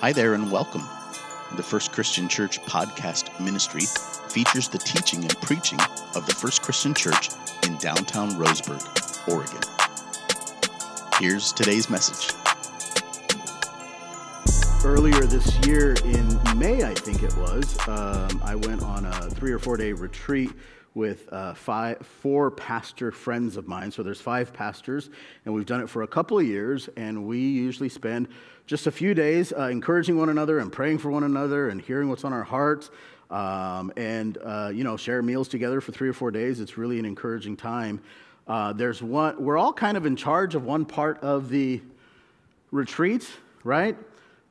Hi there and welcome. The First Christian Church podcast ministry features the teaching and preaching of the First Christian Church in downtown Roseburg, Oregon. Here's today's message. Earlier this year in May, I think it was, um, I went on a three or four day retreat with uh, five, four pastor friends of mine. So there's five pastors, and we've done it for a couple of years, and we usually spend just a few days uh, encouraging one another and praying for one another and hearing what's on our hearts. Um, and uh, you know, share meals together for three or four days. It's really an encouraging time. Uh, there's one. We're all kind of in charge of one part of the retreat, right?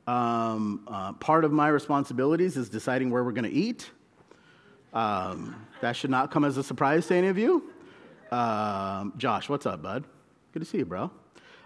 Um, uh, part of my responsibilities is deciding where we're going to eat. Um, that should not come as a surprise to any of you. Um, Josh, what's up, bud? Good to see you, bro.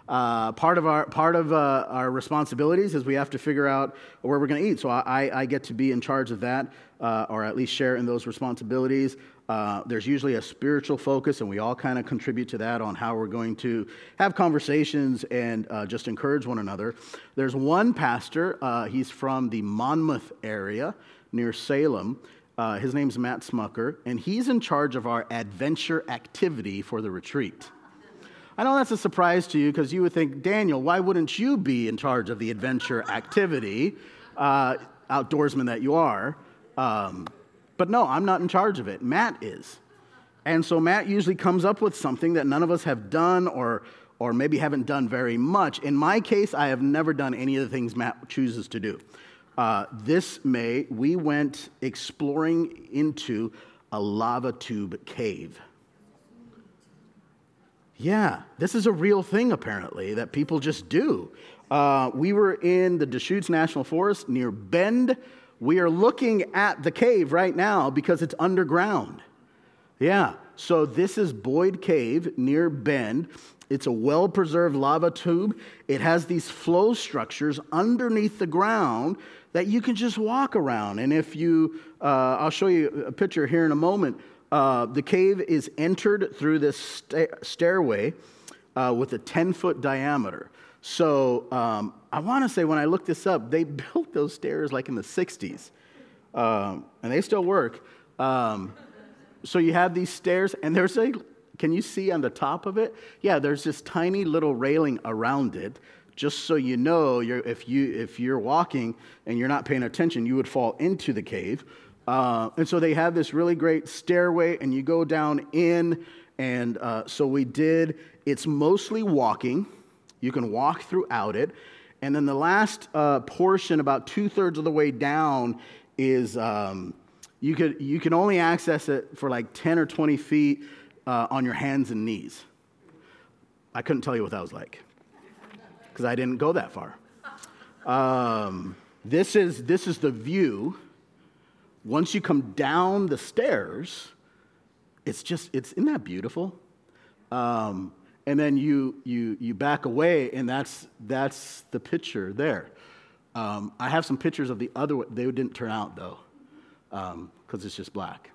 Uh, part of our part of uh, our responsibilities is we have to figure out where we're going to eat. So I, I, get to be in charge of that, uh, or at least share in those responsibilities. Uh, there's usually a spiritual focus, and we all kind of contribute to that on how we're going to have conversations and uh, just encourage one another. There's one pastor. Uh, he's from the Monmouth area near Salem. Uh, his name's Matt Smucker, and he's in charge of our adventure activity for the retreat. I know that's a surprise to you because you would think, Daniel, why wouldn't you be in charge of the adventure activity, uh, outdoorsman that you are? Um, but no, I'm not in charge of it. Matt is. And so Matt usually comes up with something that none of us have done or, or maybe haven't done very much. In my case, I have never done any of the things Matt chooses to do. Uh, this May, we went exploring into a lava tube cave. Yeah, this is a real thing apparently that people just do. Uh, we were in the Deschutes National Forest near Bend. We are looking at the cave right now because it's underground. Yeah, so this is Boyd Cave near Bend. It's a well preserved lava tube. It has these flow structures underneath the ground that you can just walk around. And if you, uh, I'll show you a picture here in a moment. Uh, the cave is entered through this sta- stairway uh, with a 10 foot diameter. So um, I want to say when I looked this up, they built those stairs like in the 60s, um, and they still work. Um, so you have these stairs, and there's a, can you see on the top of it? Yeah, there's this tiny little railing around it just so you know, if, you, if you're walking and you're not paying attention, you would fall into the cave. Uh, and so they have this really great stairway, and you go down in. And uh, so we did, it's mostly walking. You can walk throughout it. And then the last uh, portion, about two thirds of the way down, is um, you, could, you can only access it for like 10 or 20 feet uh, on your hands and knees. I couldn't tell you what that was like because I didn't go that far. Um, this, is, this is the view. Once you come down the stairs, it's just, it's, isn't that beautiful? Um, and then you, you, you back away, and that's, that's the picture there. Um, I have some pictures of the other one. They didn't turn out, though, because um, it's just black.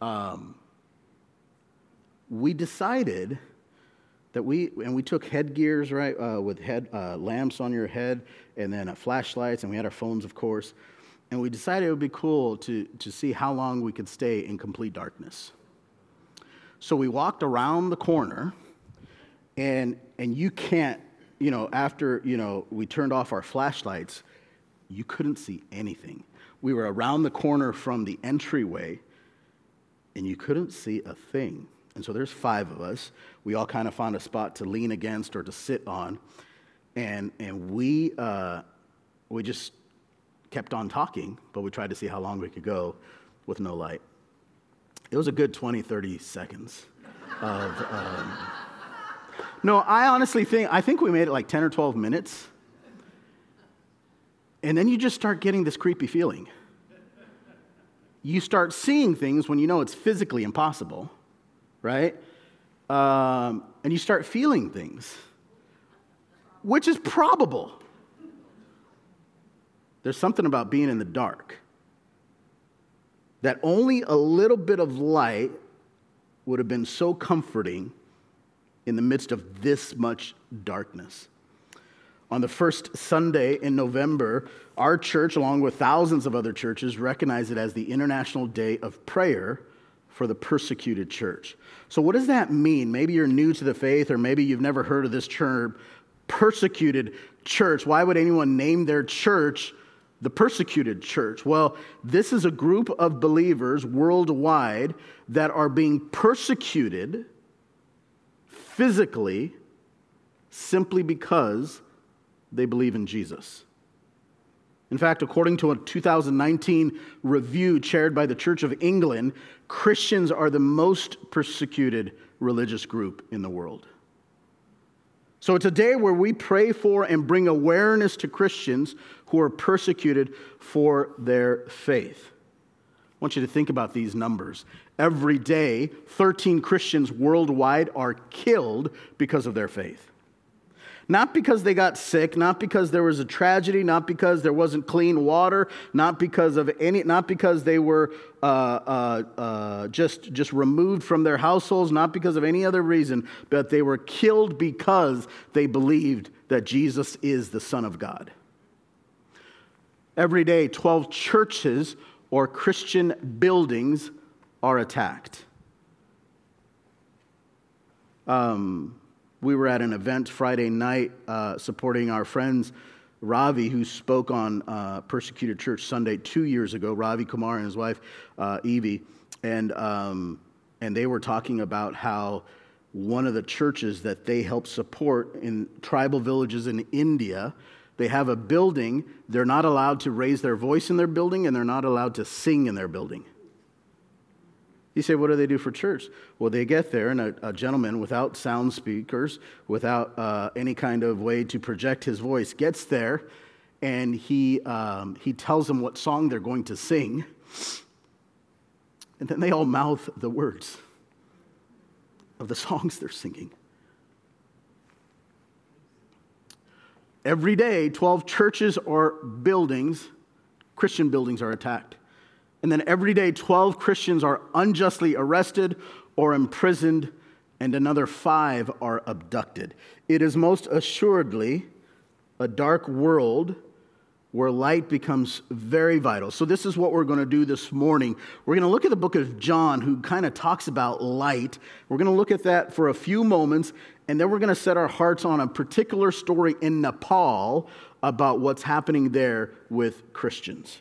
Um, we decided that we and we took headgears right uh, with head uh, lamps on your head and then uh, flashlights and we had our phones of course. And we decided it would be cool to, to see how long we could stay in complete darkness. So we walked around the corner and and you can't you know after you know we turned off our flashlights you couldn't see anything. We were around the corner from the entryway and you couldn't see a thing and so there's five of us. We all kind of found a spot to lean against or to sit on. And, and we, uh, we just kept on talking, but we tried to see how long we could go with no light. It was a good 20, 30 seconds of. Um, no, I honestly think, I think we made it like 10 or 12 minutes. And then you just start getting this creepy feeling. You start seeing things when you know it's physically impossible right? Um, and you start feeling things, which is probable. There's something about being in the dark that only a little bit of light would have been so comforting in the midst of this much darkness. On the first Sunday in November, our church, along with thousands of other churches, recognized it as the International Day of Prayer for the Persecuted Church. So, what does that mean? Maybe you're new to the faith, or maybe you've never heard of this term, persecuted church. Why would anyone name their church the persecuted church? Well, this is a group of believers worldwide that are being persecuted physically simply because they believe in Jesus. In fact, according to a 2019 review chaired by the Church of England, Christians are the most persecuted religious group in the world. So it's a day where we pray for and bring awareness to Christians who are persecuted for their faith. I want you to think about these numbers. Every day, 13 Christians worldwide are killed because of their faith. Not because they got sick, not because there was a tragedy, not because there wasn't clean water, not because of any, not because they were uh, uh, uh, just just removed from their households, not because of any other reason, but they were killed because they believed that Jesus is the Son of God. Every day, 12 churches or Christian buildings are attacked. Um, we were at an event Friday night uh, supporting our friends Ravi, who spoke on uh, Persecuted Church Sunday two years ago, Ravi Kumar and his wife uh, Evie, and, um, and they were talking about how one of the churches that they help support in tribal villages in India, they have a building. They're not allowed to raise their voice in their building, and they're not allowed to sing in their building. You say, what do they do for church? Well, they get there, and a, a gentleman without sound speakers, without uh, any kind of way to project his voice, gets there and he, um, he tells them what song they're going to sing. And then they all mouth the words of the songs they're singing. Every day, 12 churches or buildings, Christian buildings, are attacked. And then every day, 12 Christians are unjustly arrested or imprisoned, and another five are abducted. It is most assuredly a dark world where light becomes very vital. So, this is what we're going to do this morning. We're going to look at the book of John, who kind of talks about light. We're going to look at that for a few moments, and then we're going to set our hearts on a particular story in Nepal about what's happening there with Christians.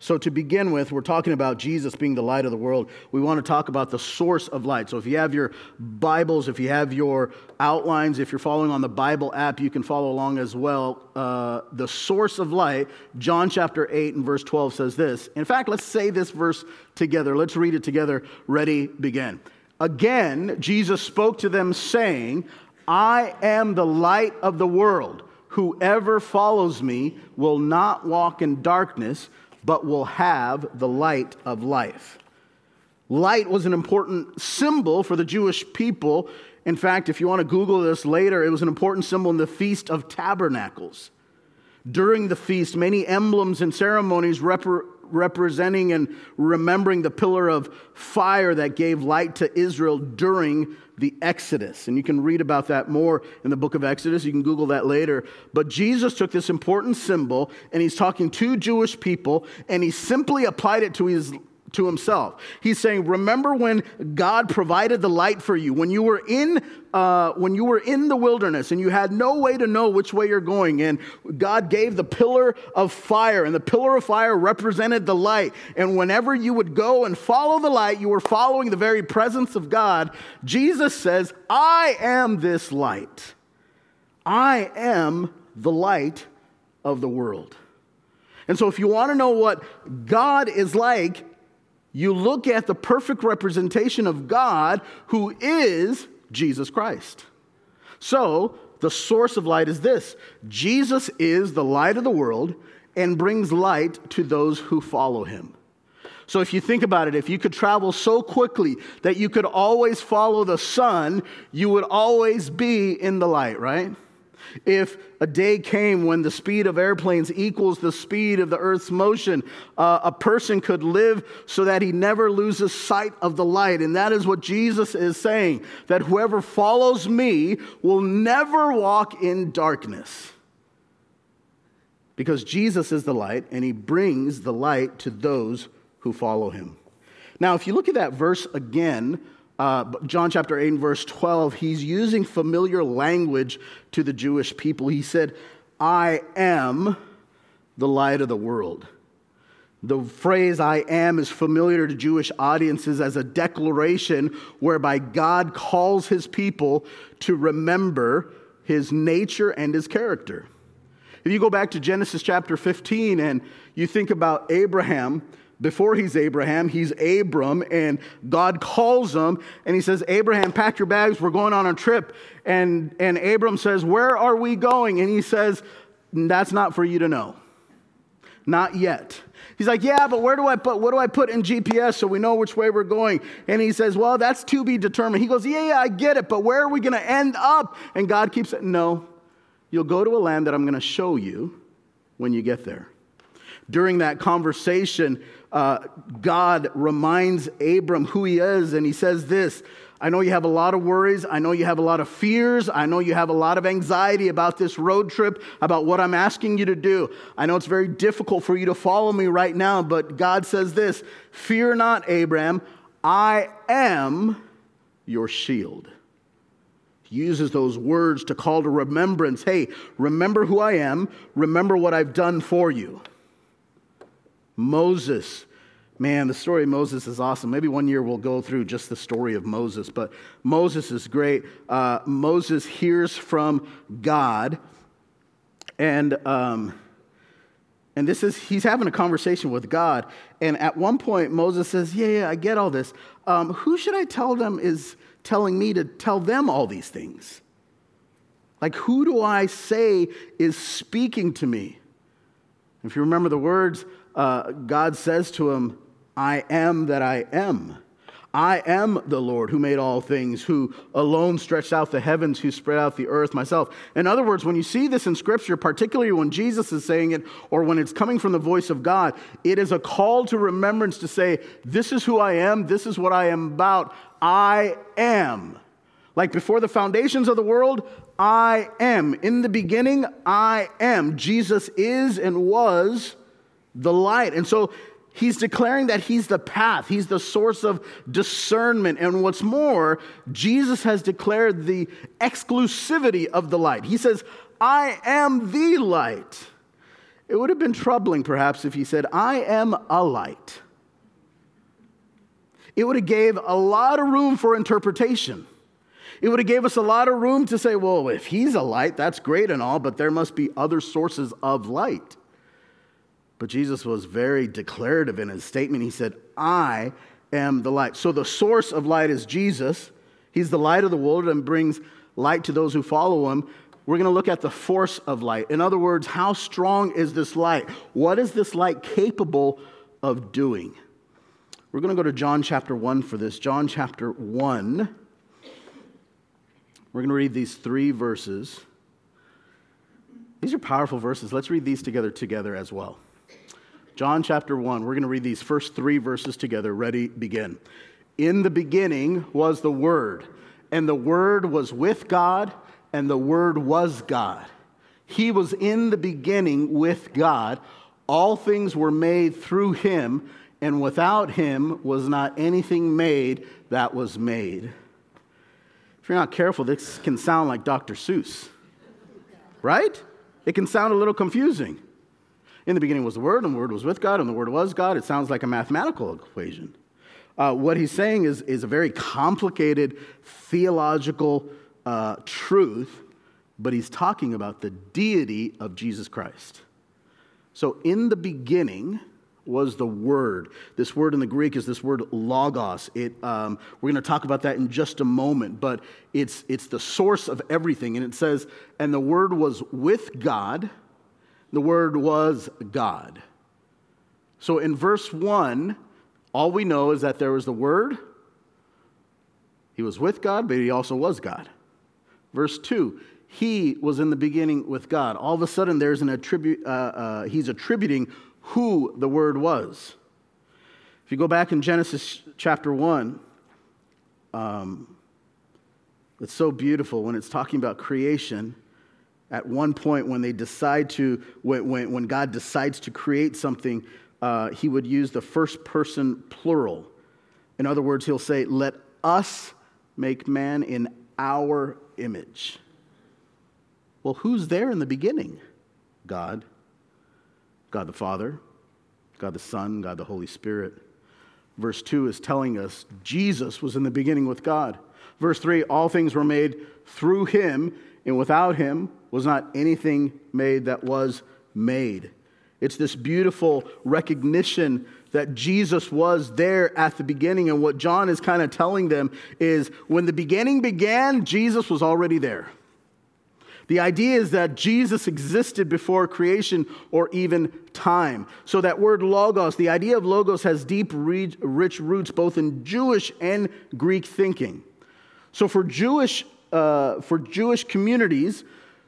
So, to begin with, we're talking about Jesus being the light of the world. We want to talk about the source of light. So, if you have your Bibles, if you have your outlines, if you're following on the Bible app, you can follow along as well. Uh, the source of light, John chapter 8 and verse 12 says this. In fact, let's say this verse together. Let's read it together. Ready, begin. Again, Jesus spoke to them, saying, I am the light of the world. Whoever follows me will not walk in darkness but will have the light of life. Light was an important symbol for the Jewish people. In fact, if you want to Google this later, it was an important symbol in the Feast of Tabernacles. During the feast, many emblems and ceremonies representing and remembering the pillar of fire that gave light to Israel during the Exodus. And you can read about that more in the book of Exodus. You can Google that later. But Jesus took this important symbol and he's talking to Jewish people and he simply applied it to his to himself. He's saying, "Remember when God provided the light for you when you were in uh, when you were in the wilderness and you had no way to know which way you're going, and God gave the pillar of fire, and the pillar of fire represented the light. And whenever you would go and follow the light, you were following the very presence of God. Jesus says, "I am this light. I am the light of the world." And so, if you want to know what God is like, you look at the perfect representation of God who is Jesus Christ. So, the source of light is this Jesus is the light of the world and brings light to those who follow him. So, if you think about it, if you could travel so quickly that you could always follow the sun, you would always be in the light, right? If a day came when the speed of airplanes equals the speed of the earth's motion, uh, a person could live so that he never loses sight of the light. And that is what Jesus is saying that whoever follows me will never walk in darkness. because Jesus is the light and he brings the light to those who follow him. Now, if you look at that verse again, uh, John chapter 8 and verse 12, he's using familiar language to the Jewish people. He said, I am the light of the world. The phrase I am is familiar to Jewish audiences as a declaration whereby God calls his people to remember his nature and his character. If you go back to Genesis chapter 15 and you think about Abraham, before he's Abraham, he's Abram, and God calls him and he says, Abraham, pack your bags, we're going on a trip. And, and Abram says, Where are we going? And he says, That's not for you to know. Not yet. He's like, yeah, but where do I put, what do I put in GPS so we know which way we're going? And he says, well, that's to be determined. He goes, yeah, yeah, I get it, but where are we to end up? And God keeps saying, no, you'll go to a land that I'm to show you when you get there. During that conversation, uh, God reminds Abram who he is, and he says this I know you have a lot of worries. I know you have a lot of fears. I know you have a lot of anxiety about this road trip, about what I'm asking you to do. I know it's very difficult for you to follow me right now, but God says this Fear not, Abram, I am your shield. He uses those words to call to remembrance. Hey, remember who I am, remember what I've done for you. Moses Man, the story of Moses is awesome. Maybe one year we'll go through just the story of Moses, but Moses is great. Uh, Moses hears from God, and um, and this is he's having a conversation with God. And at one point, Moses says, "Yeah, yeah, I get all this. Um, who should I tell them is telling me to tell them all these things? Like, who do I say is speaking to me?" If you remember the words, uh, God says to him, I am that I am. I am the Lord who made all things, who alone stretched out the heavens, who spread out the earth myself. In other words, when you see this in Scripture, particularly when Jesus is saying it or when it's coming from the voice of God, it is a call to remembrance to say, This is who I am, this is what I am about. I am. Like before the foundations of the world, I am. In the beginning, I am. Jesus is and was the light. And so He's declaring that he's the path, he's the source of discernment. And what's more, Jesus has declared the exclusivity of the light. He says, I am the light. It would have been troubling, perhaps, if he said, I am a light. It would have gave a lot of room for interpretation. It would have gave us a lot of room to say, well, if he's a light, that's great and all, but there must be other sources of light. But Jesus was very declarative in his statement. He said, I am the light. So the source of light is Jesus. He's the light of the world and brings light to those who follow him. We're going to look at the force of light. In other words, how strong is this light? What is this light capable of doing? We're going to go to John chapter 1 for this. John chapter 1. We're going to read these three verses. These are powerful verses. Let's read these together together as well. John chapter 1. We're going to read these first three verses together. Ready, begin. In the beginning was the Word, and the Word was with God, and the Word was God. He was in the beginning with God. All things were made through him, and without him was not anything made that was made. If you're not careful, this can sound like Dr. Seuss, right? It can sound a little confusing. In the beginning was the Word, and the Word was with God, and the Word was God. It sounds like a mathematical equation. Uh, what he's saying is, is a very complicated theological uh, truth, but he's talking about the deity of Jesus Christ. So, in the beginning was the Word. This word in the Greek is this word logos. It, um, we're going to talk about that in just a moment, but it's, it's the source of everything. And it says, and the Word was with God the Word was God. So in verse 1, all we know is that there was the Word. He was with God, but he also was God. Verse 2, he was in the beginning with God. All of a sudden, there's an attribute, uh, uh, he's attributing who the Word was. If you go back in Genesis chapter 1, um, it's so beautiful when it's talking about creation At one point, when they decide to, when, when, when God decides to create something, uh, he would use the first person plural. In other words, he'll say, Let us make man in our image. Well, who's there in the beginning? God. God the Father, God the Son, God the Holy Spirit. Verse 2 is telling us Jesus was in the beginning with God. Verse 3 all things were made through him, and without him was not anything made that was made. It's this beautiful recognition that Jesus was there at the beginning. And what John is kind of telling them is when the beginning began, Jesus was already there. The idea is that Jesus existed before creation or even time. So, that word logos, the idea of logos has deep, rich roots both in Jewish and Greek thinking. So, for Jewish, uh, for Jewish communities,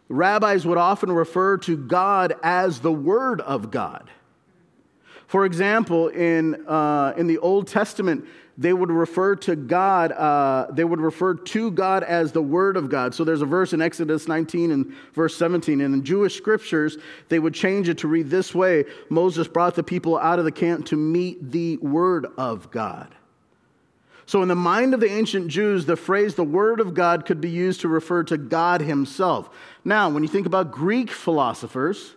rabbis would often refer to God as the Word of God. For example, in, uh, in the Old Testament, they would refer to God, uh, they would refer to God as the Word of God. So there's a verse in Exodus 19 and verse 17. And in Jewish scriptures, they would change it to read this way Moses brought the people out of the camp to meet the Word of God. So, in the mind of the ancient Jews, the phrase the Word of God could be used to refer to God Himself. Now, when you think about Greek philosophers,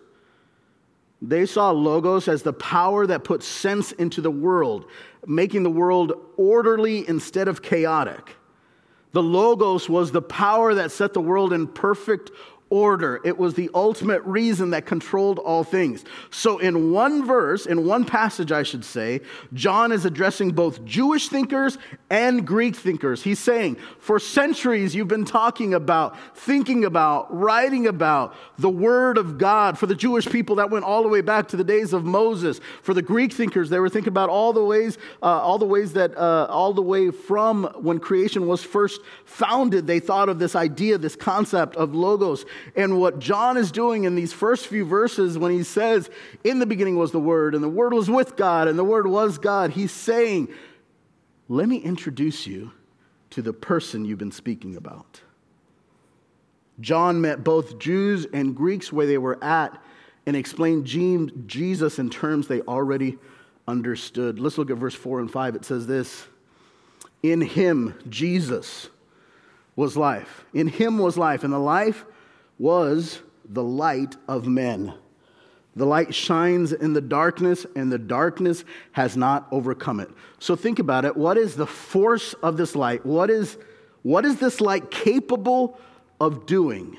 they saw logos as the power that puts sense into the world, making the world orderly instead of chaotic. The logos was the power that set the world in perfect order. It was the ultimate reason that controlled all things. So, in one verse, in one passage, I should say, John is addressing both Jewish thinkers and Greek thinkers. He's saying, for centuries, you've been talking about, thinking about, writing about the Word of God. For the Jewish people, that went all the way back to the days of Moses. For the Greek thinkers, they were thinking about all the ways, uh, all the ways that, uh, all the way from when creation was first founded, they thought of this idea, this concept of logos. And what John is doing in these first few verses when he says, In the beginning was the Word, and the Word was with God, and the Word was God, he's saying, Let me introduce you to the person you've been speaking about. John met both Jews and Greeks where they were at and explained Jesus in terms they already understood. Let's look at verse 4 and 5. It says this In him, Jesus, was life. In him was life, and the life was the light of men. The light shines in the darkness, and the darkness has not overcome it. So think about it. What is the force of this light? What is, what is this light capable of doing?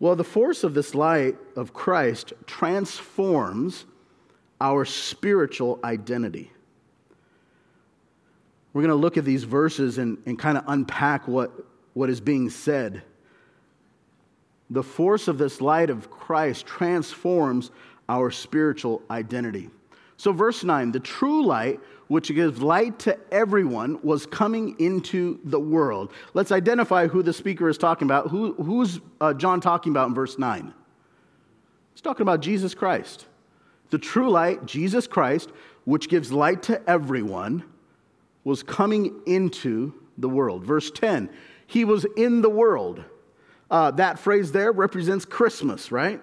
Well, the force of this light of Christ transforms our spiritual identity. We're going to look at these verses and, and kind of unpack what, what is being said the force of this light of Christ transforms our spiritual identity. So, verse 9 the true light, which gives light to everyone, was coming into the world. Let's identify who the speaker is talking about. Who, who's uh, John talking about in verse 9? He's talking about Jesus Christ. The true light, Jesus Christ, which gives light to everyone, was coming into the world. Verse 10 He was in the world uh, that phrase there represents Christmas, right?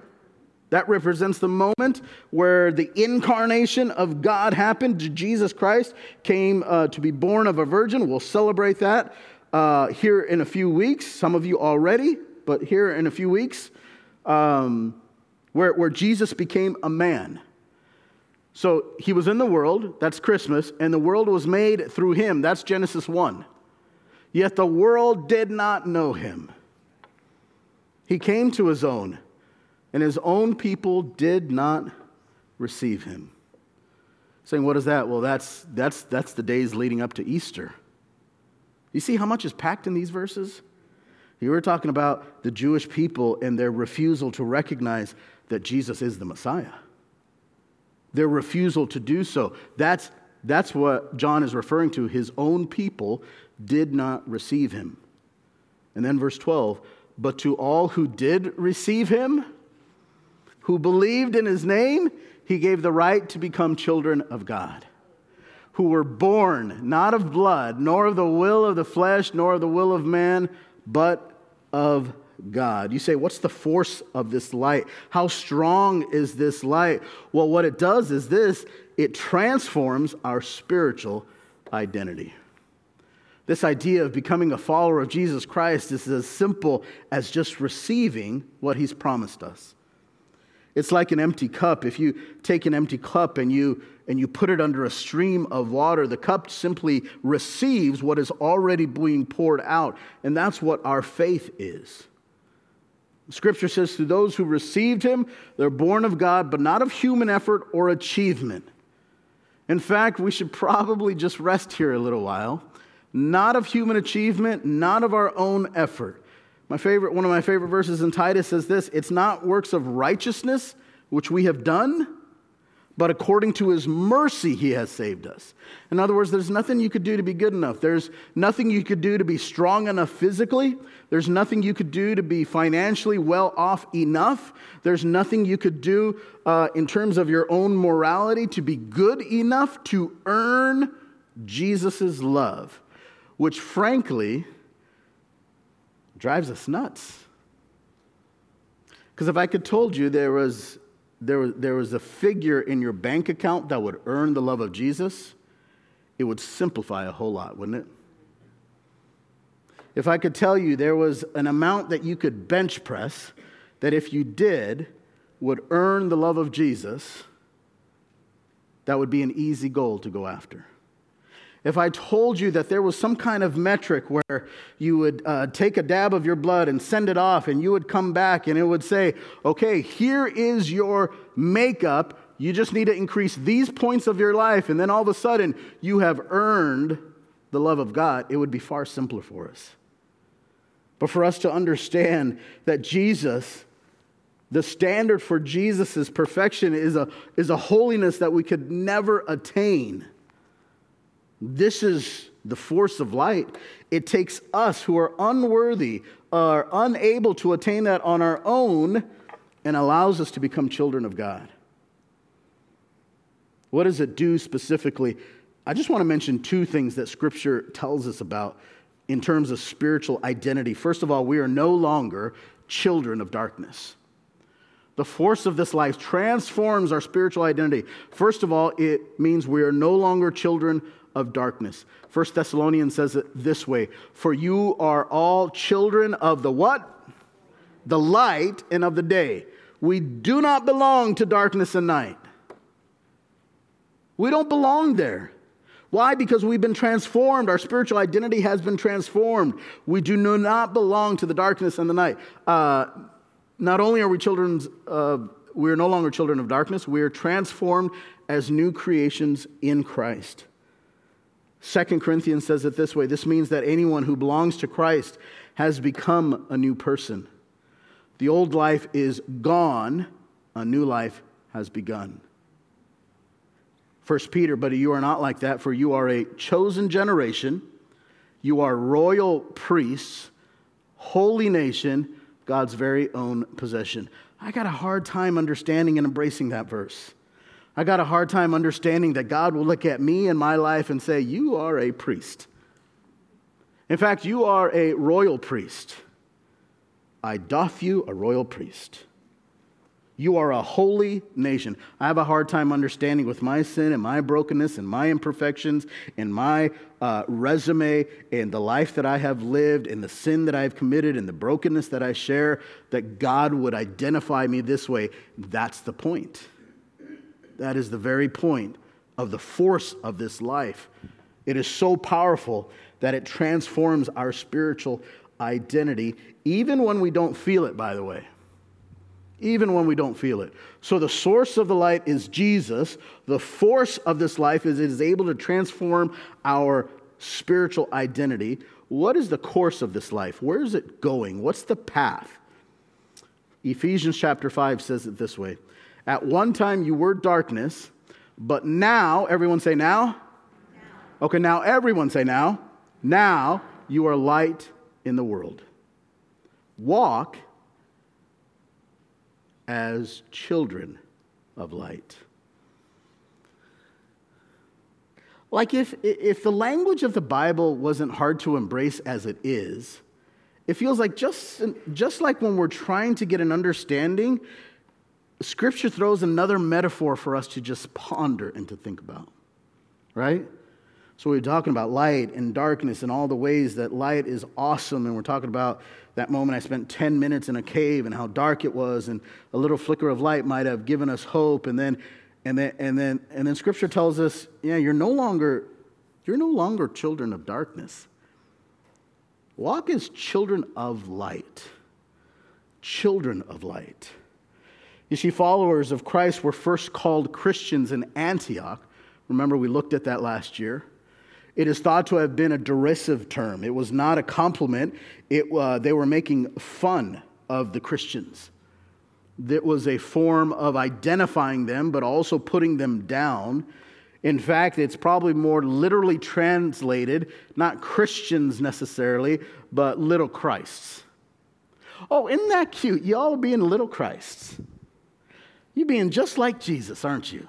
That represents the moment where the incarnation of God happened. Jesus Christ came uh, to be born of a virgin. We'll celebrate that uh, here in a few weeks. Some of you already, but here in a few weeks, um, where, where Jesus became a man. So he was in the world, that's Christmas, and the world was made through him, that's Genesis 1. Yet the world did not know him. He came to his own, and his own people did not receive him. Saying, what is that? Well, that's, that's, that's the days leading up to Easter. You see how much is packed in these verses? You were talking about the Jewish people and their refusal to recognize that Jesus is the Messiah. Their refusal to do so. That's, that's what John is referring to. His own people did not receive him. And then verse 12 but to all who did receive him, who believed in his name, he gave the right to become children of God, who were born not of blood, nor of the will of the flesh, nor of the will of man, but of God. You say, what's the force of this light? How strong is this light? Well, what it does is this it transforms our spiritual identity. This idea of becoming a follower of Jesus Christ is as simple as just receiving what he's promised us. It's like an empty cup. If you take an empty cup and you and you put it under a stream of water, the cup simply receives what is already being poured out. And that's what our faith is. Scripture says, To those who received him, they're born of God, but not of human effort or achievement. In fact, we should probably just rest here a little while. Not of human achievement, not of our own effort. My favorite, one of my favorite verses in Titus says this it's not works of righteousness which we have done but according to his mercy, he has saved us. In other words, there's nothing you could do to be good enough. There's nothing you could do to be strong enough physically. There's nothing you could do to be financially well off enough. There's nothing you could do uh, in terms of your own morality to be good enough to earn Jesus' love, which frankly drives us nuts. Because if I could told you there was there was, there was a figure in your bank account that would earn the love of Jesus, it would simplify a whole lot, wouldn't it? If I could tell you there was an amount that you could bench press that if you did would earn the love of Jesus, that would be an easy goal to go after if I told you that there was some kind of metric where you would uh, take a dab of your blood and send it off, and you would come back and it would say, okay, here is your makeup. You just need to increase these points of your life, and then all of a sudden you have earned the love of God, it would be far simpler for us. But for us to understand that Jesus, the standard for Jesus' perfection is a, is a holiness that we could never attain this is the force of light. It takes us who are unworthy, are unable to attain that on our own, and allows us to become children of God. What does it do specifically? I just want to mention two things that Scripture tells us about in terms of spiritual identity. First of all, we are no longer children of darkness. The force of this life transforms our spiritual identity. First of all, it means we are no longer children of darkness. First Thessalonians says it this way For you are all children of the what? The light and of the day. We do not belong to darkness and night. We don't belong there. Why? Because we've been transformed. Our spiritual identity has been transformed. We do not belong to the darkness and the night. Uh, not only are we children, uh, we are no longer children of darkness, we are transformed as new creations in Christ. Second Corinthians says it this way this means that anyone who belongs to Christ has become a new person. The old life is gone, a new life has begun. First Peter, but you are not like that, for you are a chosen generation, you are royal priests, holy nation, God's very own possession. I got a hard time understanding and embracing that verse. I got a hard time understanding that God will look at me and my life and say, You are a priest. In fact, you are a royal priest. I doff you a royal priest. You are a holy nation. I have a hard time understanding with my sin and my brokenness and my imperfections and my uh, resume and the life that I have lived and the sin that I have committed and the brokenness that I share that God would identify me this way. That's the point. That is the very point of the force of this life. It is so powerful that it transforms our spiritual identity, even when we don't feel it, by the way. Even when we don't feel it. So, the source of the light is Jesus. The force of this life is it is able to transform our spiritual identity. What is the course of this life? Where is it going? What's the path? Ephesians chapter 5 says it this way at one time you were darkness, but now, everyone say now. now. Okay, now everyone say now. Now you are light in the world. Walk as children of light. Like if, if the language of the Bible wasn't hard to embrace as it is, it feels like just, just like when we're trying to get an understanding, Scripture throws another metaphor for us to just ponder and to think about, right? So we're talking about light and darkness and all the ways that light is awesome. And we're talking about that moment I spent 10 minutes in a cave and how dark it was, and a little flicker of light might have given us hope. And then, and then, and then, and then Scripture tells us, yeah, you're no longer, you're no longer children of darkness. Walk as children of light. Children of light. You see, followers of Christ were first called Christians in Antioch. Remember, we looked at that last year. It is thought to have been a derisive term. It was not a compliment. It, uh, they were making fun of the Christians. It was a form of identifying them, but also putting them down. In fact, it's probably more literally translated, not Christians necessarily, but little Christs. Oh, isn't that cute? Y'all being little Christs. You being just like Jesus, aren't you?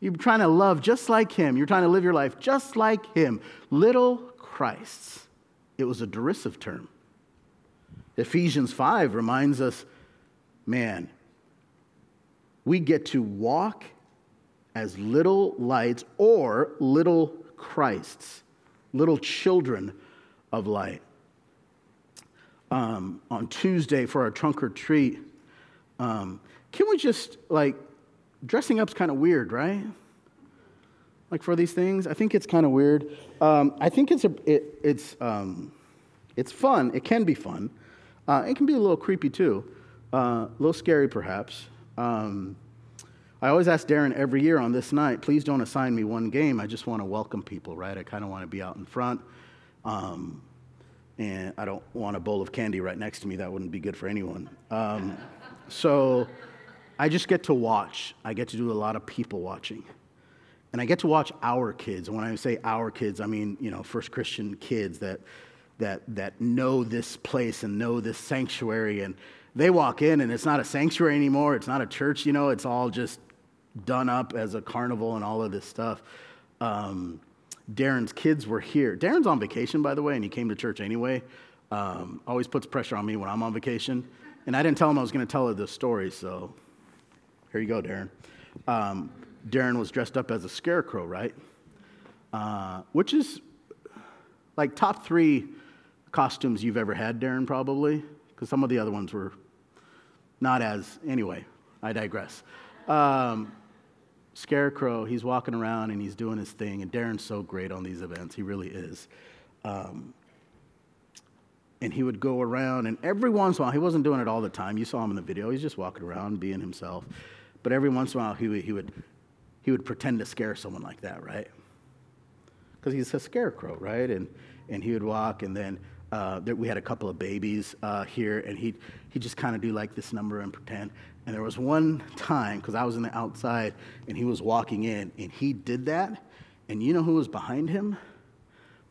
You're trying to love just like him. You're trying to live your life just like him. Little Christs. It was a derisive term. Ephesians 5 reminds us man, we get to walk as little lights or little Christs, little children of light. Um, on Tuesday for our trunk or treat, um, can we just like dressing up's kind of weird, right? Like for these things, I think it's kind of weird. Um, I think it's a, it, it's um, it's fun. It can be fun. Uh, it can be a little creepy too, uh, a little scary perhaps. Um, I always ask Darren every year on this night, please don't assign me one game. I just want to welcome people, right? I kind of want to be out in front. Um, and I don't want a bowl of candy right next to me. That wouldn't be good for anyone. Um, so I just get to watch. I get to do a lot of people watching. And I get to watch our kids. And when I say our kids, I mean, you know, first Christian kids that, that, that know this place and know this sanctuary. And they walk in, and it's not a sanctuary anymore. It's not a church, you know, it's all just done up as a carnival and all of this stuff. Um, Darren's kids were here. Darren's on vacation, by the way, and he came to church anyway. Um, always puts pressure on me when I'm on vacation. And I didn't tell him I was going to tell her this story, so here you go, Darren. Um, Darren was dressed up as a scarecrow, right? Uh, which is like top three costumes you've ever had, Darren, probably, because some of the other ones were not as. Anyway, I digress. Um, Scarecrow, he's walking around and he's doing his thing, and Darren's so great on these events. He really is. Um, and he would go around, and every once in a while, he wasn't doing it all the time. You saw him in the video. He's just walking around, being himself. But every once in a while, he would, he would, he would pretend to scare someone like that, right? Because he's a scarecrow, right? And, and he would walk, and then uh, there, we had a couple of babies uh, here, and he'd, he'd just kind of do like this number and pretend. And there was one time, because I was in the outside, and he was walking in, and he did that. And you know who was behind him?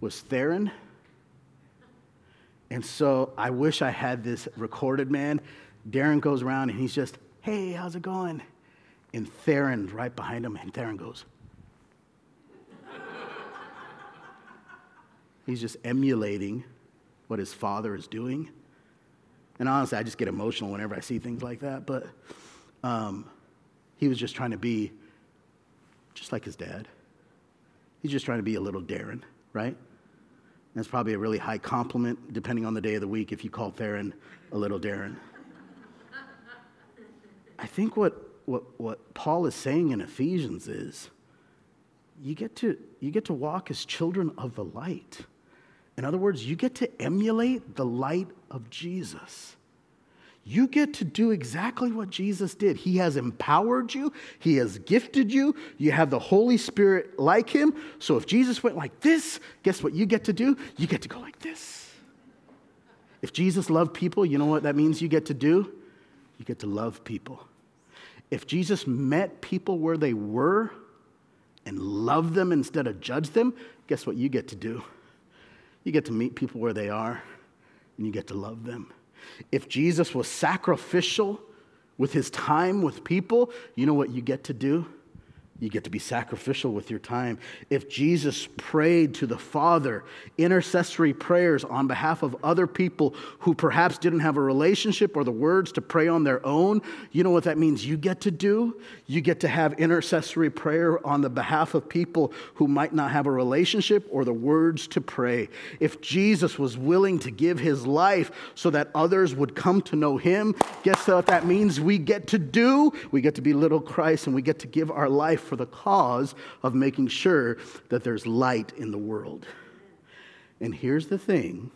Was Theron. And so I wish I had this recorded, man. Darren goes around and he's just, hey, how's it going? And Theron's right behind him, and Theron goes, He's just emulating what his father is doing. And honestly, I just get emotional whenever I see things like that. But um, he was just trying to be just like his dad. He's just trying to be a little Darren, right? That's probably a really high compliment, depending on the day of the week, if you call Theron a little Darren. I think what, what, what Paul is saying in Ephesians is you get, to, you get to walk as children of the light. In other words, you get to emulate the light of Jesus. You get to do exactly what Jesus did. He has empowered you, He has gifted you. You have the Holy Spirit like Him. So if Jesus went like this, guess what you get to do? You get to go like this. If Jesus loved people, you know what that means you get to do? You get to love people. If Jesus met people where they were and loved them instead of judged them, guess what you get to do? You get to meet people where they are and you get to love them. If Jesus was sacrificial with his time with people, you know what you get to do? You get to be sacrificial with your time. If Jesus prayed to the Father intercessory prayers on behalf of other people who perhaps didn't have a relationship or the words to pray on their own, you know what that means you get to do? You get to have intercessory prayer on the behalf of people who might not have a relationship or the words to pray. If Jesus was willing to give his life so that others would come to know him, guess what that means we get to do? We get to be little Christ and we get to give our life for the cause of making sure that there's light in the world. And here's the thing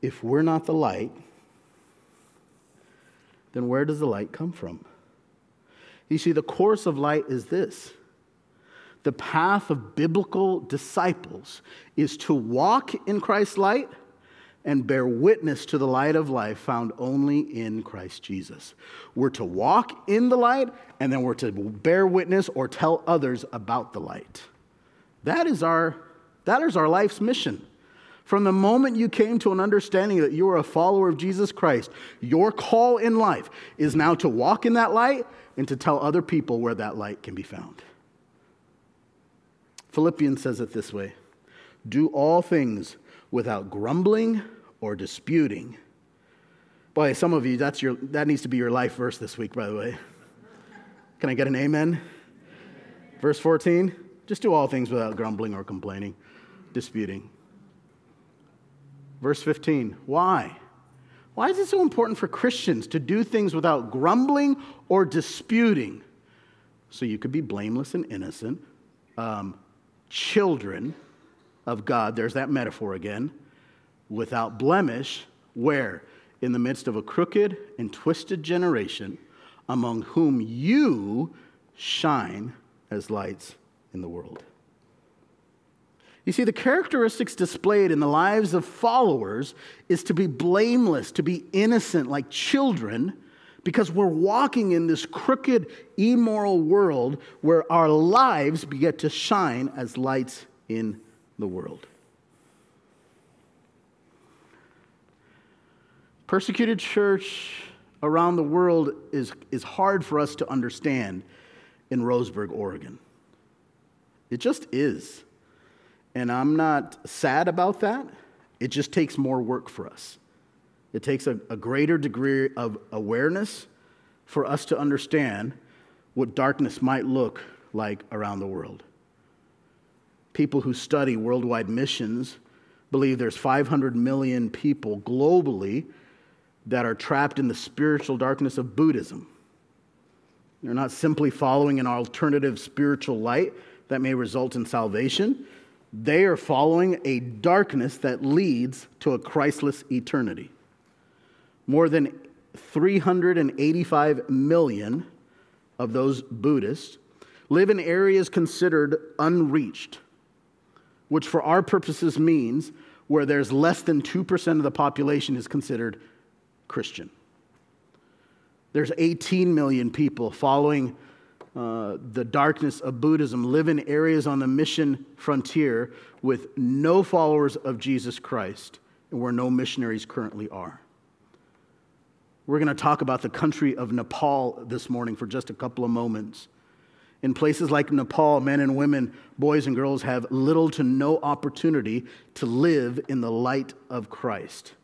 if we're not the light, then where does the light come from? You see, the course of light is this the path of biblical disciples is to walk in Christ's light and bear witness to the light of life found only in Christ Jesus. We're to walk in the light, and then we're to bear witness or tell others about the light. That is our, that is our life's mission. From the moment you came to an understanding that you are a follower of Jesus Christ, your call in life is now to walk in that light and to tell other people where that light can be found. Philippians says it this way Do all things without grumbling or disputing. Boy, some of you, that's your, that needs to be your life verse this week, by the way. Can I get an amen? Verse 14 just do all things without grumbling or complaining, disputing. Verse 15 why? Why is it so important for Christians to do things without grumbling or disputing? So you could be blameless and innocent, um, children of God. There's that metaphor again without blemish, where? In the midst of a crooked and twisted generation, among whom you shine as lights in the world. You see, the characteristics displayed in the lives of followers is to be blameless, to be innocent like children, because we're walking in this crooked, immoral world where our lives get to shine as lights in the world. Persecuted church around the world is, is hard for us to understand in Roseburg, Oregon. It just is. And I'm not sad about that. It just takes more work for us. It takes a, a greater degree of awareness for us to understand what darkness might look like around the world. People who study worldwide missions believe there's 500 million people globally that are trapped in the spiritual darkness of Buddhism. They're not simply following an alternative spiritual light that may result in salvation. They are following a darkness that leads to a Christless eternity. More than 385 million of those Buddhists live in areas considered unreached, which for our purposes means where there's less than 2% of the population is considered Christian. There's 18 million people following uh, the darkness of Buddhism, live in areas on the mission frontier with no followers of Jesus Christ and where no missionaries currently are. We're going to talk about the country of Nepal this morning for just a couple of moments. In places like Nepal, men and women, boys and girls have little to no opportunity to live in the light of Christ.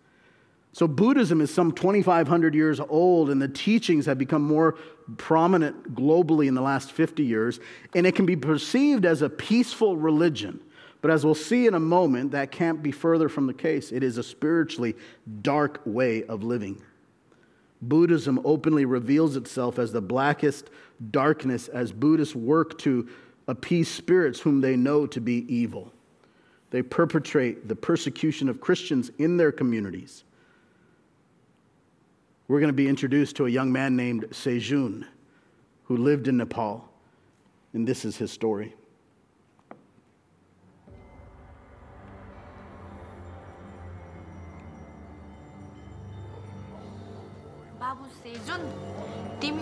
So, Buddhism is some 2,500 years old, and the teachings have become more prominent globally in the last 50 years, and it can be perceived as a peaceful religion. But as we'll see in a moment, that can't be further from the case. It is a spiritually dark way of living. Buddhism openly reveals itself as the blackest darkness as Buddhists work to appease spirits whom they know to be evil. They perpetrate the persecution of Christians in their communities we're going to be introduced to a young man named Sejun who lived in Nepal. And this is his story.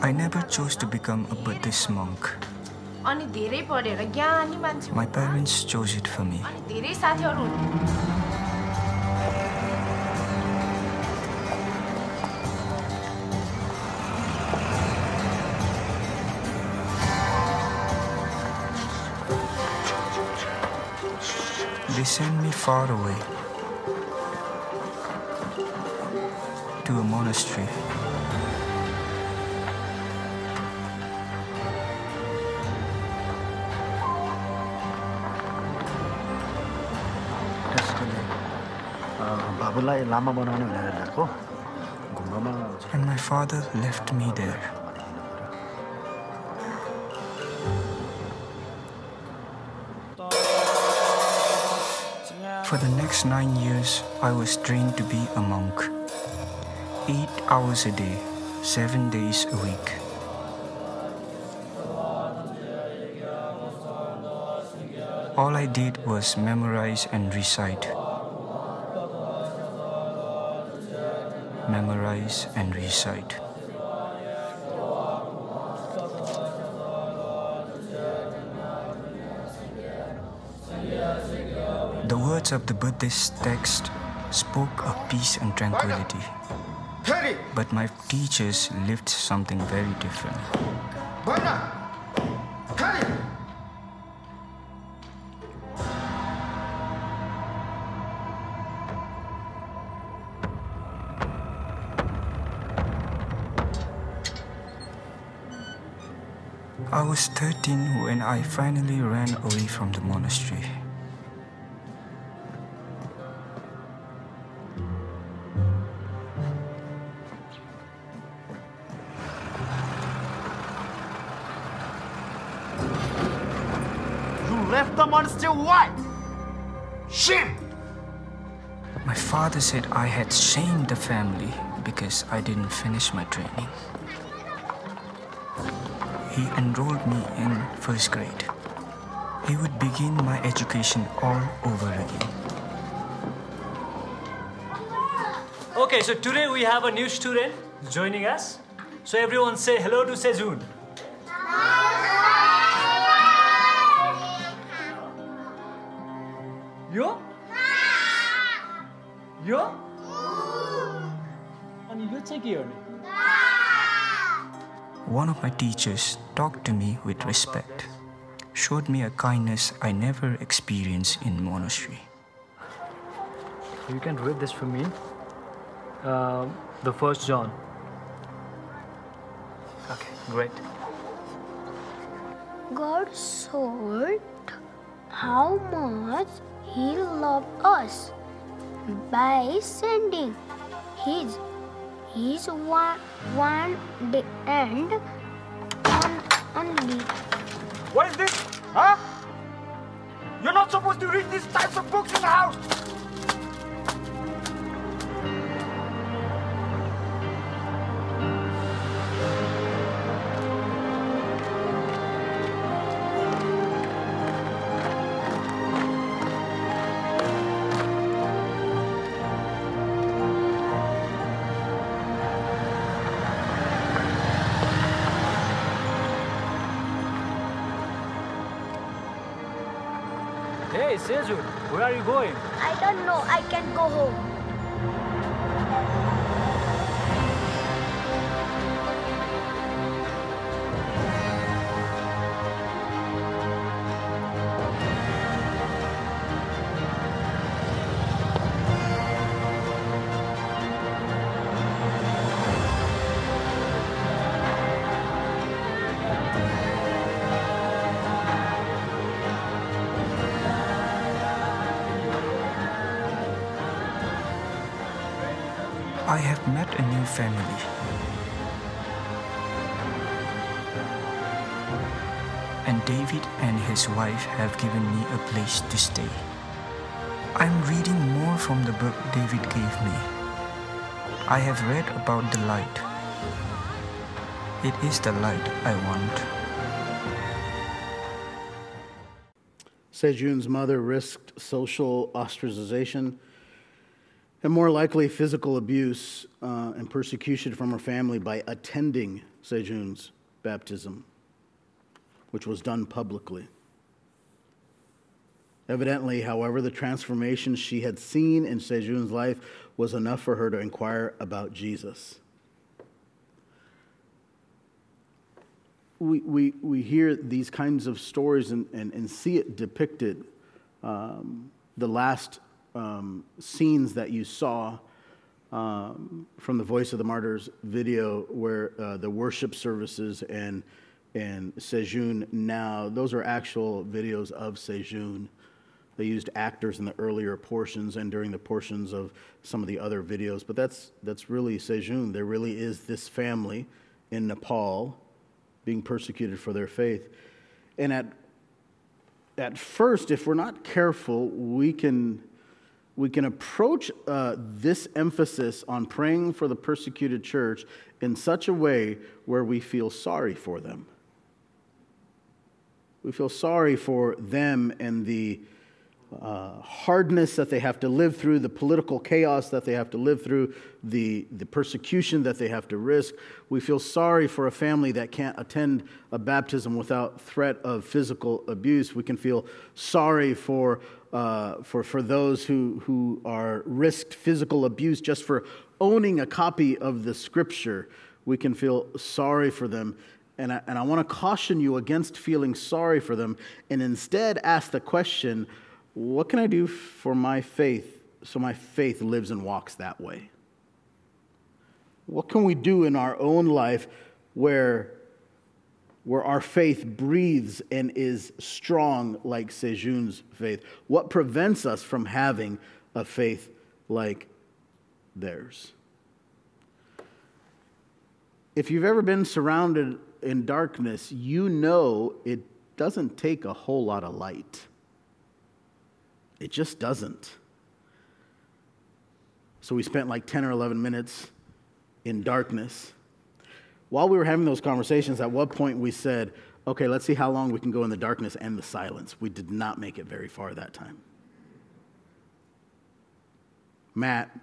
I never chose to become a Buddhist monk. My parents chose it for me. They sent me far away to a monastery. And my father left me there. For the next nine years, I was trained to be a monk. Eight hours a day, seven days a week. All I did was memorize and recite. Memorize and recite. Words of the Buddhist text spoke of peace and tranquility. But my teachers lived something very different. I was 13 when I finally ran away from the monastery. Said I had shamed the family because I didn't finish my training. He enrolled me in first grade. He would begin my education all over again. Okay, so today we have a new student joining us. So everyone say hello to Sejun. One of my teachers talked to me with respect, showed me a kindness I never experienced in monastery. You can read this for me. Um, the first John. Okay, great. God showed how much He loved us by sending His His one, one and on, only What is this? Huh? You're not supposed to read these types of books in the house! Sejun, where are you going? I don't know I can go home. Family. And David and his wife have given me a place to stay. I'm reading more from the book David gave me. I have read about the light. It is the light I want. Sejun's mother risked social ostracization and more likely physical abuse uh, and persecution from her family by attending Sejun's baptism, which was done publicly. Evidently, however, the transformation she had seen in Sejun's life was enough for her to inquire about Jesus. We, we, we hear these kinds of stories and, and, and see it depicted um, the last um, scenes that you saw um, from the Voice of the Martyrs video, where uh, the worship services and and Sejun now, those are actual videos of Sejun. They used actors in the earlier portions and during the portions of some of the other videos, but that's that's really Sejun. There really is this family in Nepal being persecuted for their faith, and at at first, if we're not careful, we can we can approach uh, this emphasis on praying for the persecuted church in such a way where we feel sorry for them. We feel sorry for them and the uh, hardness that they have to live through, the political chaos that they have to live through, the, the persecution that they have to risk. We feel sorry for a family that can't attend a baptism without threat of physical abuse. We can feel sorry for, uh, for, for those who, who are risked physical abuse just for owning a copy of the scripture. We can feel sorry for them. And I, and I want to caution you against feeling sorry for them and instead ask the question what can I do for my faith so my faith lives and walks that way? What can we do in our own life where, where our faith breathes and is strong like Sejun's faith? What prevents us from having a faith like theirs? If you've ever been surrounded in darkness, you know it doesn't take a whole lot of light. It just doesn't. So we spent like 10 or 11 minutes in darkness. While we were having those conversations, at what point we said, okay, let's see how long we can go in the darkness and the silence. We did not make it very far that time. Matt,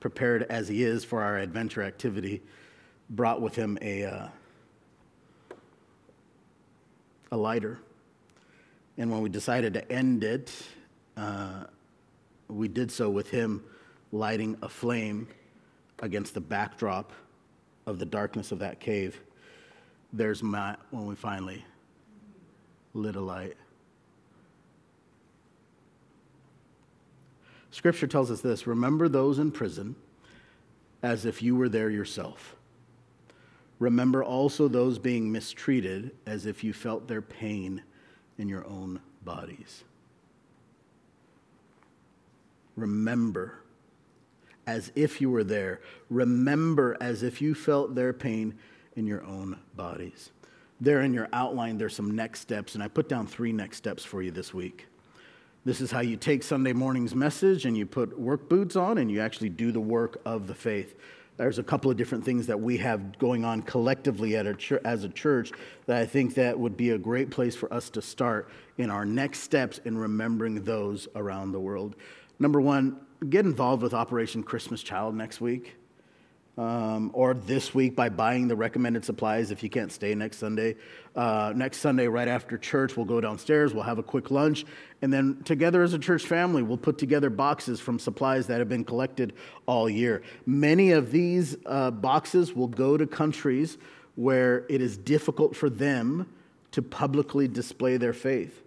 prepared as he is for our adventure activity, brought with him a, uh, a lighter. And when we decided to end it, uh, we did so with him lighting a flame against the backdrop of the darkness of that cave. There's Matt when we finally lit a light. Scripture tells us this remember those in prison as if you were there yourself. Remember also those being mistreated as if you felt their pain in your own bodies remember as if you were there. Remember as if you felt their pain in your own bodies. There in your outline, there's some next steps, and I put down three next steps for you this week. This is how you take Sunday morning's message and you put work boots on and you actually do the work of the faith. There's a couple of different things that we have going on collectively at a as a church that I think that would be a great place for us to start in our next steps in remembering those around the world. Number one, get involved with Operation Christmas Child next week. Um, or this week by buying the recommended supplies if you can't stay next Sunday. Uh, next Sunday, right after church, we'll go downstairs, we'll have a quick lunch, and then together as a church family, we'll put together boxes from supplies that have been collected all year. Many of these uh, boxes will go to countries where it is difficult for them to publicly display their faith.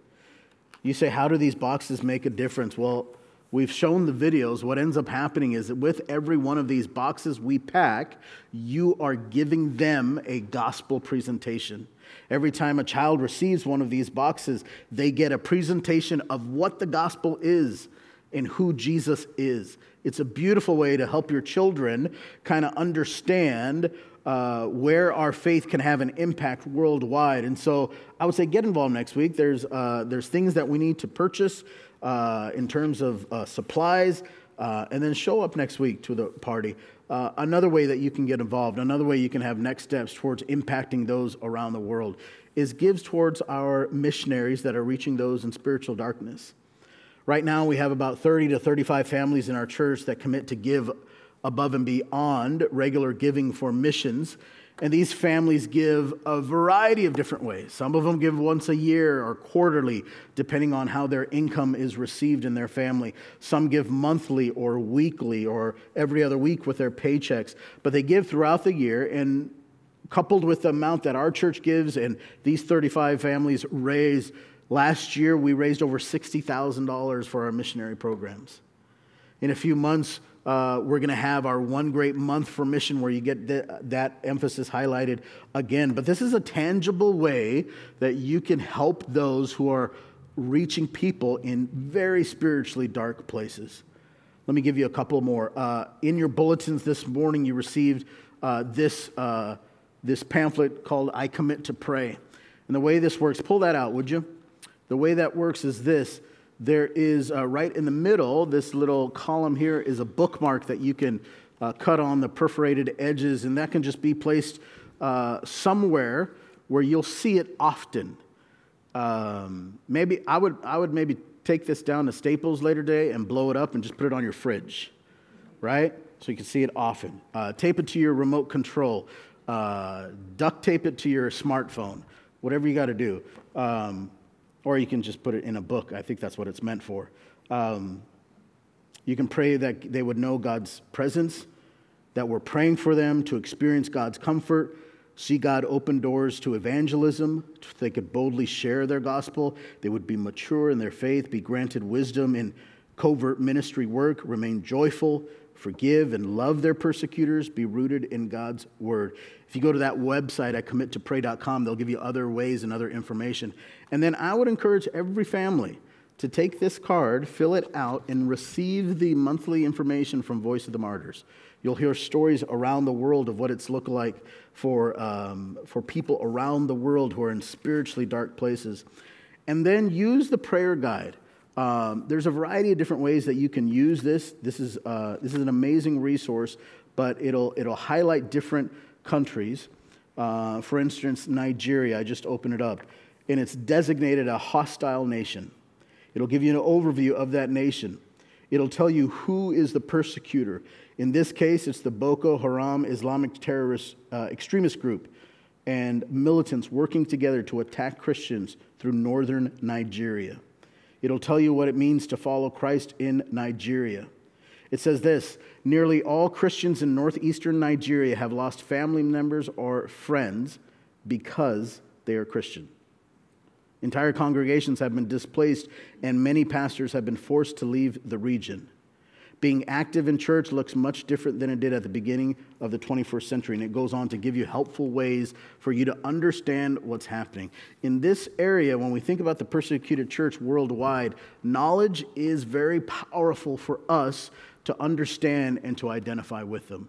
You say, How do these boxes make a difference? Well, We've shown the videos. What ends up happening is that with every one of these boxes we pack, you are giving them a gospel presentation. Every time a child receives one of these boxes, they get a presentation of what the gospel is and who Jesus is. It's a beautiful way to help your children kind of understand uh, where our faith can have an impact worldwide. And so I would say get involved next week. There's, uh, there's things that we need to purchase uh, in terms of uh, supplies, uh, and then show up next week to the party. Uh, another way that you can get involved, another way you can have next steps towards impacting those around the world, is gives towards our missionaries that are reaching those in spiritual darkness. Right now, we have about 30 to 35 families in our church that commit to give above and beyond regular giving for missions. And these families give a variety of different ways. Some of them give once a year or quarterly, depending on how their income is received in their family. Some give monthly or weekly or every other week with their paychecks. But they give throughout the year, and coupled with the amount that our church gives and these 35 families raise Last year, we raised over $60,000 for our missionary programs. In a few months, uh, we're going to have our one great month for mission where you get th- that emphasis highlighted again. But this is a tangible way that you can help those who are reaching people in very spiritually dark places. Let me give you a couple more. Uh, in your bulletins this morning, you received uh, this, uh, this pamphlet called I Commit to Pray. And the way this works, pull that out, would you? The way that works is this there is uh, right in the middle, this little column here is a bookmark that you can uh, cut on the perforated edges, and that can just be placed uh, somewhere where you'll see it often. Um, maybe I would, I would maybe take this down to Staples later day and blow it up and just put it on your fridge, right? So you can see it often. Uh, tape it to your remote control. Uh, duct tape it to your smartphone. Whatever you got to do. Um, or you can just put it in a book. I think that's what it's meant for. Um, you can pray that they would know God's presence, that we're praying for them to experience God's comfort, see God open doors to evangelism, they could boldly share their gospel, they would be mature in their faith, be granted wisdom in covert ministry work, remain joyful, forgive and love their persecutors, be rooted in God's word. If you go to that website at committopray.com, they'll give you other ways and other information. And then I would encourage every family to take this card, fill it out, and receive the monthly information from Voice of the Martyrs. You'll hear stories around the world of what it's looked like for, um, for people around the world who are in spiritually dark places. And then use the prayer guide. Um, there's a variety of different ways that you can use this. This is, uh, this is an amazing resource, but it'll, it'll highlight different countries. Uh, for instance, Nigeria, I just opened it up, and it's designated a hostile nation. It'll give you an overview of that nation. It'll tell you who is the persecutor. In this case, it's the Boko Haram Islamic terrorist uh, extremist group and militants working together to attack Christians through northern Nigeria. It'll tell you what it means to follow Christ in Nigeria. It says this nearly all Christians in northeastern Nigeria have lost family members or friends because they are Christian. Entire congregations have been displaced, and many pastors have been forced to leave the region. Being active in church looks much different than it did at the beginning of the 21st century, and it goes on to give you helpful ways for you to understand what's happening. In this area, when we think about the persecuted church worldwide, knowledge is very powerful for us to understand and to identify with them.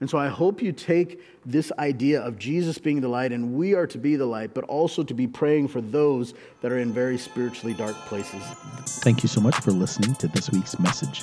And so I hope you take this idea of Jesus being the light and we are to be the light, but also to be praying for those that are in very spiritually dark places. Thank you so much for listening to this week's message.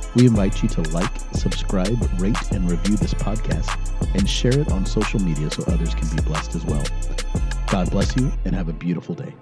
we invite you to like, subscribe, rate, and review this podcast and share it on social media so others can be blessed as well. God bless you and have a beautiful day.